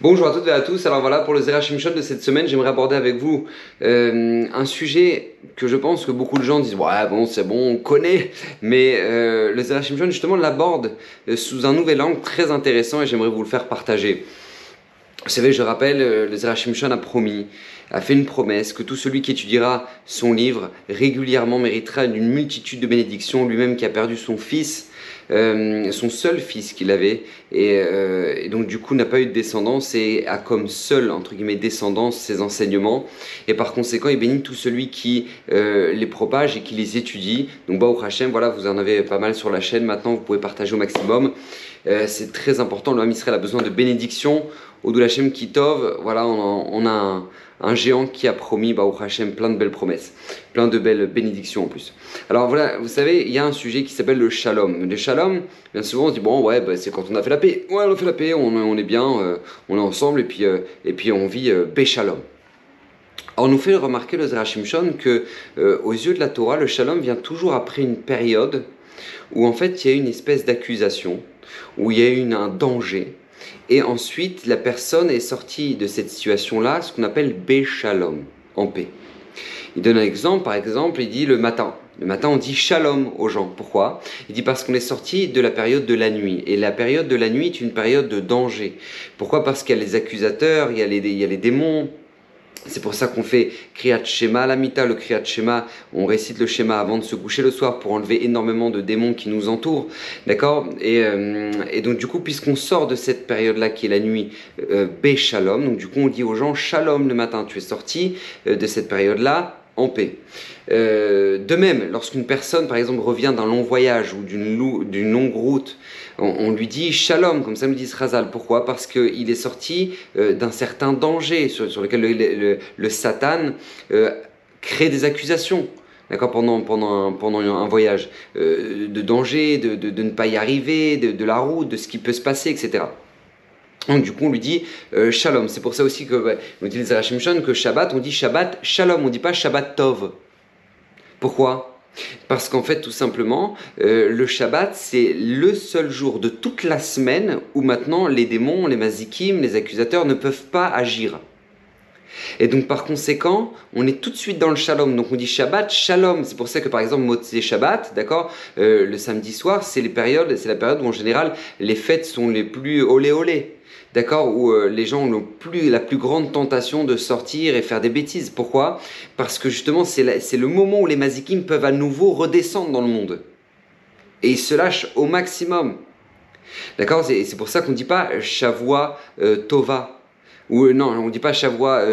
Bonjour à toutes et à tous. Alors voilà, pour le Zera Shimshon de cette semaine, j'aimerais aborder avec vous euh, un sujet que je pense que beaucoup de gens disent ouais bon c'est bon on connaît, mais euh, le Zera Shimshon justement l'aborde euh, sous un nouvel angle très intéressant et j'aimerais vous le faire partager. Vous savez, je rappelle, le Zera Shimshon a promis, a fait une promesse que tout celui qui étudiera son livre régulièrement méritera d'une multitude de bénédictions, lui-même qui a perdu son fils euh, son seul fils qu'il avait, euh, et, donc du coup n'a pas eu de descendance et a comme seul, entre guillemets, descendance ses enseignements, et par conséquent il bénit tout celui qui euh, les propage et qui les étudie. Donc Baruch Hashem, voilà, vous en avez pas mal sur la chaîne, maintenant vous pouvez partager au maximum. c'est très important, le Israël a besoin de bénédiction, au Hashem Kitov, voilà, on a, un un géant qui a promis, Hashem, plein de belles promesses, plein de belles bénédictions en plus. Alors voilà, vous savez, il y a un sujet qui s'appelle le shalom. Le shalom, bien souvent on se dit, bon ouais, bah, c'est quand on a fait la paix. Ouais, on fait la paix, on, est bien, euh, on est ensemble, et puis, euh, et puis on vit euh, Béchalom. On nous fait remarquer le Zerachim que, aux yeux de la Torah, le shalom vient toujours après une période où en fait il y a une espèce d'accusation, où il y a eu un danger, et ensuite, la personne est sortie de cette situation-là, ce qu'on appelle Béchalom, en paix. Il donne un exemple, par exemple, il dit le matin. Le matin, on dit shalom aux gens. Pourquoi? Il dit parce qu'on est sorti de la période de la nuit. Et la période de la nuit est une période de danger. Pourquoi? Parce qu'il y a les accusateurs, il y a les, il y a les démons, c'est pour ça qu'on fait Kriyat Shema, la Mita, le Kriyat Shema, on récite le Shema avant de se coucher le soir pour enlever énormément de démons qui nous entourent, d'accord? Euh, et, donc du coup, puisqu'on sort de cette période-là qui est la nuit, euh, Shalom, donc du coup on dit aux gens Shalom le matin, tu es sorti euh, de cette période-là en paix. Euh, de même, lorsqu'une personne, par exemple, revient d'un long voyage ou d'une longue route, on, lui dit shalom, comme ça me dit Razal. Pourquoi? Parce qu'il est sorti euh, d'un certain danger sur, lequel le, Satan euh, crée des accusations. D'accord, pendant, pendant, un, pendant un voyage, de danger, de, ne pas y arriver, de, la route, de ce qui peut se passer, etc. Du coup on lui dit shalom. C'est pour ça aussi que bah, on dit les que Shabbat, on dit Shabbat shalom, on dit pas Shabbat tov. Pourquoi? Parce qu'en fait, tout simplement, euh, le Shabbat, c'est le seul jour de toute la semaine où maintenant les démons, les mazikim, les accusateurs ne peuvent pas agir. Et donc par conséquent, on est tout de suite dans le shalom. Donc on dit Shabbat, shalom. C'est pour ça que par exemple Motzei Shabbat, d'accord, euh, le samedi soir, c'est les périodes, c'est la période où en général les fêtes sont les plus olé olé d'accord, où euh, les gens ont plus, la plus grande tentation de sortir et faire des bêtises. Pourquoi? Parce que justement, c'est le moment où les mazikim peuvent à nouveau redescendre dans le monde. Et ils se lâchent au maximum. D'accord? C'est pour ça qu'on ne dit pas Shavua euh, Tova. Ou euh, non, on ne dit pas Shavua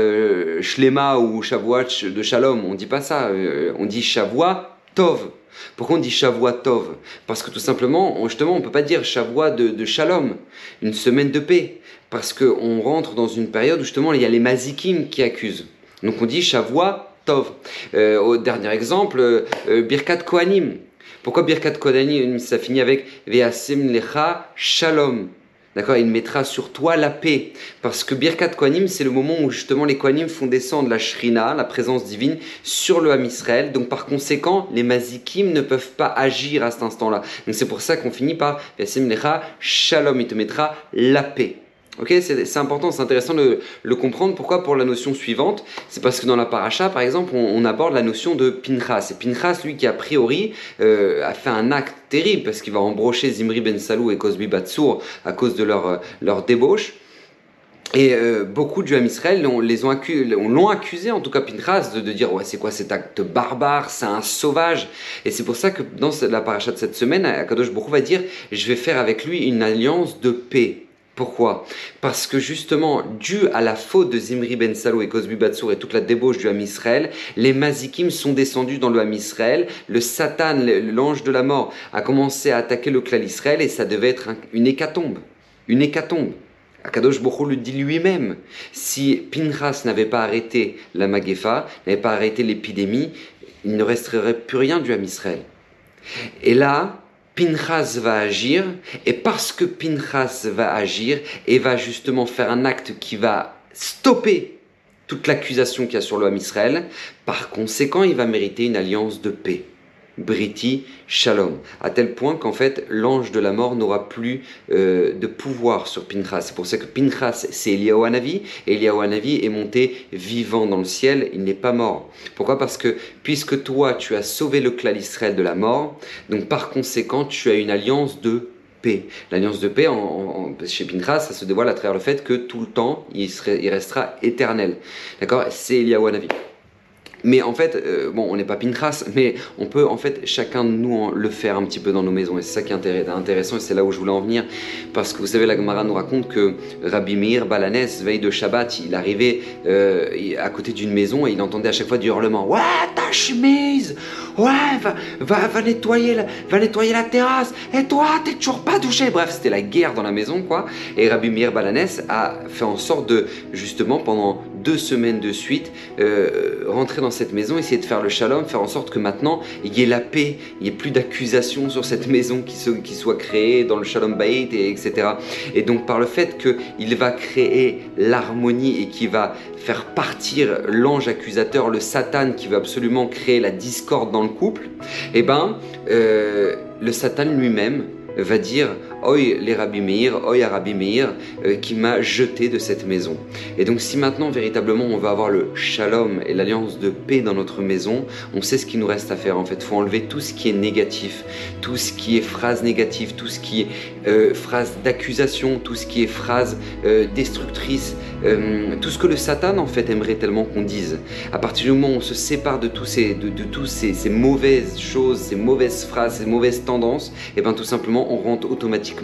Shlema ou Shavua de Shalom. On dit pas ça. on dit Shavua Tov. Pourquoi on dit Shavua Tov? Parce que tout simplement, justement, on ne peut pas dire Shavua de, Shalom, une semaine de paix, parce qu'on rentre dans une période où justement il y a les Mazikim qui accusent. Donc on dit Shavua Tov. Euh, au dernier exemple, euh, Birkat Kohanim. Pourquoi Birkat Kohanim ça finit avec Ve'asim Lecha Shalom? D'accord Il mettra sur toi la paix. Parce que Birkat Kohanim, c'est le moment où justement les Kohanim font descendre la Shrina, la présence divine, sur le Ham Israël. Donc par conséquent, les Mazikim ne peuvent pas agir à cet instant-là. Donc c'est pour ça qu'on finit par Yasim Lecha Shalom. Il te mettra la paix. Ok, c'est important, c'est intéressant de le comprendre. Pourquoi Pour la notion suivante, c'est parce que dans la paracha, par exemple, on, aborde la notion de Pinchas. Et Pinchas, lui, qui a priori euh, a fait un acte terrible parce qu'il va embrocher Zimri ben Salou et Cosbi Batsour à cause de leur, leur débauche. Et euh, beaucoup de Juifs Israël ont l'ont accusé, en tout cas Pinchas, de, de dire ouais c'est quoi cet acte barbare, c'est un sauvage. Et c'est pour ça que dans la paracha de cette semaine, Akadosh Baruch va dire je vais faire avec lui une alliance de paix. Pourquoi? Parce que justement, dû à la faute de Zimri ben Salo et Cosbi Batsour et toute la débauche du Ham Israël, les Mazikim sont descendus dans le Ham Israël. Le Satan, l'ange de la mort, a commencé à attaquer le clan Israël et ça devait être une hécatombe. Une hécatombe. Akadosh Boko le dit lui-même. Si Pinchas n'avait pas arrêté la Magefa, n'avait pas arrêté l'épidémie, il ne resterait plus rien du Ham Israël. Et là, Pinchas va agir, et parce que Pinchas va agir et va justement faire un acte qui va stopper toute l'accusation qu'il y a sur l'homme Israël, par conséquent, il va mériter une alliance de paix. Briti Shalom. À tel point qu'en fait, l'ange de la mort n'aura plus euh, de pouvoir sur Pinchas. C'est pour ça que Pinchas, c'est Eliyahu Hanavi. Et Eliyahu est monté vivant dans le ciel. Il n'est pas mort. Pourquoi? Parce que puisque toi, tu as sauvé le clan Israël de la mort, donc par conséquent, tu as une alliance de paix. L'alliance de paix, en, chez Pinchas, ça se dévoile à travers le fait que tout le temps, il, restera éternel. D'accord? C'est Eliyahu. Mais en fait, euh, bon, on n'est pas Pinchas, mais on peut en fait chacun de nous le faire un petit peu dans nos maisons. Et c'est ça qui est intéressant et c'est là où je voulais en venir. Parce que vous savez, la Gemara nous raconte que Rabbi Meir Balanès, veille de Shabbat, il arrivait euh, à côté d'une maison et il entendait à chaque fois du hurlement Ouais, ta chemise Ouais, va, nettoyer la, va nettoyer la terrasse Et toi, t'es toujours pas douché Bref, c'était la guerre dans la maison, quoi. Et Rabbi Meir Balanès a fait en sorte de, justement, pendant deux semaines de suite, euh, rentrer dans cette maison, essayer de faire le shalom, faire en sorte que maintenant il y ait la paix, il n'y ait plus d'accusations sur cette maison qui, soit créée dans le shalom bayit, et, etc. Et donc par le fait qu'il va créer l'harmonie et qui va faire partir l'ange accusateur, le satan qui veut absolument créer la discorde dans le couple, et eh ben euh, le satan lui-même va dire Oi les Rabbi Meir, Oi Rabbi Meir, euh, qui m'a jeté de cette maison. Et donc, si maintenant véritablement on va avoir le shalom et l'alliance de paix dans notre maison, on sait ce qu'il nous reste à faire. En fait, il faut enlever tout ce qui est négatif, tout ce qui est phrase négative, tout ce qui est euh, phrase d'accusation, tout ce qui est phrase euh, destructrice, tout ce que le Satan en fait aimerait tellement qu'on dise. À partir du moment où on se sépare de tous ces, de, tous ces, ces, mauvaises choses, ces mauvaises phrases, ces mauvaises tendances, et bien tout simplement on rentre automatiquement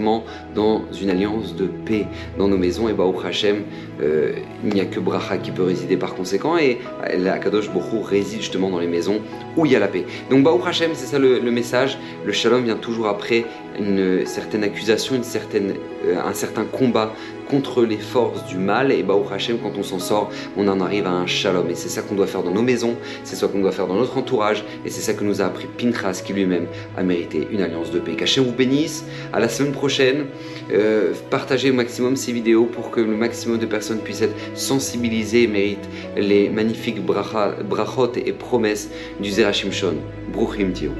dans une alliance de paix dans nos maisons. Et Baruch Hashem, euh, il n'y a que Bracha qui peut résider par conséquent. Et la Kadosh Baruch réside justement dans les maisons où il y a la paix. Donc Baruch Hashem, c'est ça le, message. Le shalom vient toujours après une certaine accusation, une certaine, un certain combat contre les forces du mal. Et Baruch Hashem, quand on s'en sort, on en arrive à un shalom. Et c'est ça qu'on doit faire dans nos maisons, c'est ça qu'on doit faire dans notre entourage. Et c'est ça que nous a appris Pinchas, qui lui-même a mérité une alliance de paix. Qu'Hachem vous bénisse. À la semaine prochaine. Euh, partagez au maximum ces vidéos pour que le maximum de personnes puissent être sensibilisées et méritent les magnifiques brachot et promesses du Zerachim Shon. Bruchim Tio.